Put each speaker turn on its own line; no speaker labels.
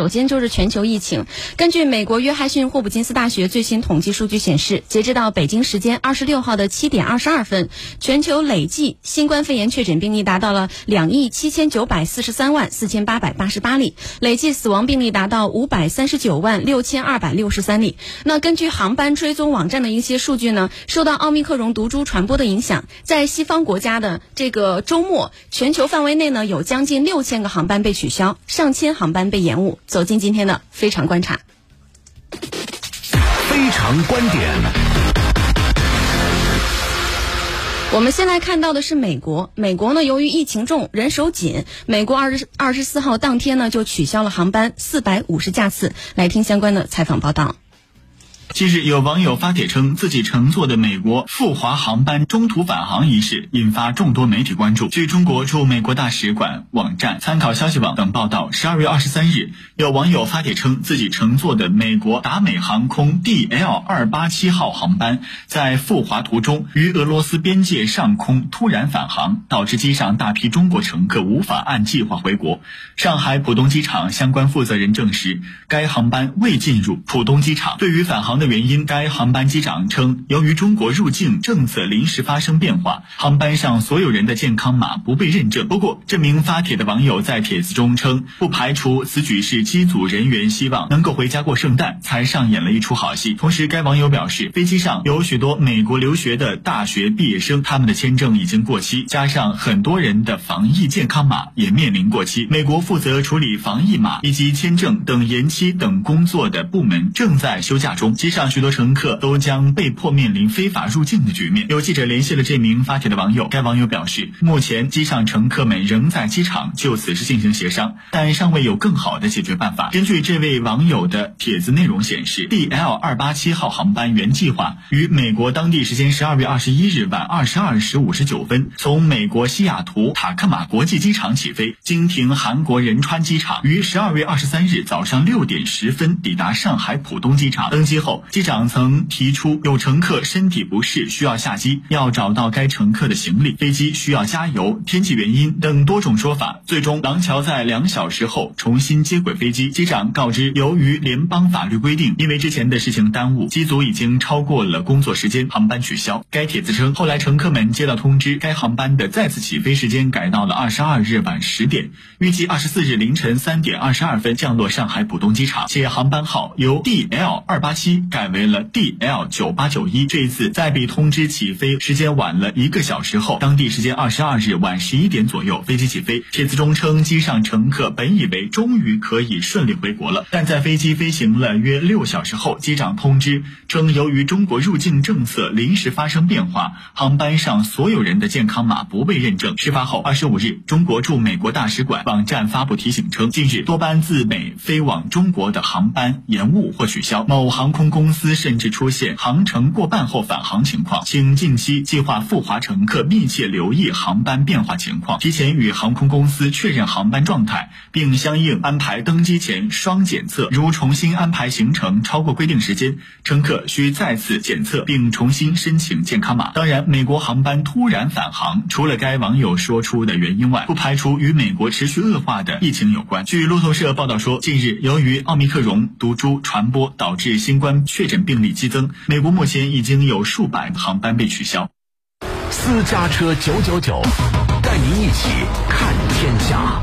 首先就是全球疫情。根据美国约翰逊霍普金斯大学最新统计数据显示，截止到北京时间二十六号的七点二十二分，全球累计新冠肺炎确诊病例达到了两亿七千九百四十三万四千八百八十八例，累计死亡病例达到五百三十九万六千二百六十三例。那根据航班追踪网站的一些数据呢，受到奥密克戎毒株传播的影响，在西方国家的这个周末，全球范围内呢有将近六千个航班被取消，上千航班被延误。走进今天的非常观察，
非常观点。
我们先来看到的是美国，美国呢由于疫情重、人手紧，美国二十二十四号当天呢就取消了航班四百五十架次。来听相关的采访报道。
近日，有网友发帖称，自己乘坐的美国富华航班中途返航一事引发众多媒体关注。据中国驻美国大使馆网站、参考消息网等报道，十二月二十三日，有网友发帖称，自己乘坐的美国达美航空 DL 二八七号航班在赴华途中于俄罗斯边界上空突然返航，导致机上大批中国乘客无法按计划回国。上海浦东机场相关负责人证实，该航班未进入浦东机场。对于返航。的原因，该航班机长称，由于中国入境政策临时发生变化，航班上所有人的健康码不被认证。不过，这名发帖的网友在帖子中称，不排除此举是机组人员希望能够回家过圣诞，才上演了一出好戏。同时，该网友表示，飞机上有许多美国留学的大学毕业生，他们的签证已经过期，加上很多人的防疫健康码也面临过期。美国负责处理防疫码以及签证等延期等工作的部门正在休假中。上许多乘客都将被迫面临非法入境的局面。有记者联系了这名发帖的网友，该网友表示，目前机上乘客们仍在机场就此事进行协商，但尚未有更好的解决办法。根据这位网友的帖子内容显示，DL 二八七号航班原计划于美国当地时间十二月二十一日晚二十二时五十九分从美国西雅图塔克马国际机场起飞，经停韩国仁川机场，于十二月二十三日早上六点十分抵达上海浦东机场。登机后。机长曾提出有乘客身体不适需要下机，要找到该乘客的行李，飞机需要加油，天气原因等多种说法。最终，廊桥在两小时后重新接轨飞机。机长告知，由于联邦法律规定，因为之前的事情耽误，机组已经超过了工作时间，航班取消。该帖子称，后来乘客们接到通知，该航班的再次起飞时间改到了二十二日晚十点，预计二十四日凌晨三点二十二分降落上海浦东机场，且航班号由 DL 二八七。改为了 DL 九八九一，这一次在比通知起飞时间晚了一个小时后，当地时间二十二日晚十一点左右，飞机起飞。帖子中称，机上乘客本以为终于可以顺利回国了，但在飞机飞行了约六小时后，机长通知称，由于中国入境政策临时发生变化，航班上所有人的健康码不被认证。事发后二十五日，中国驻美国大使馆网站发布提醒称，近日多班自美飞往中国的航班延误或取消，某航空公。公司甚至出现航程过半后返航情况，请近期计划赴华乘客密切留意航班变化情况，提前与航空公司确认航班状态，并相应安排登机前双检测。如重新安排行程超过规定时间，乘客需再次检测并重新申请健康码。当然，美国航班突然返航，除了该网友说出的原因外，不排除与美国持续恶化的疫情有关。据路透社报道说，近日由于奥密克戎毒株传播导致新冠。确诊病例激增，美国目前已经有数百航班被取消。
私家车九九九，带您一起看天下。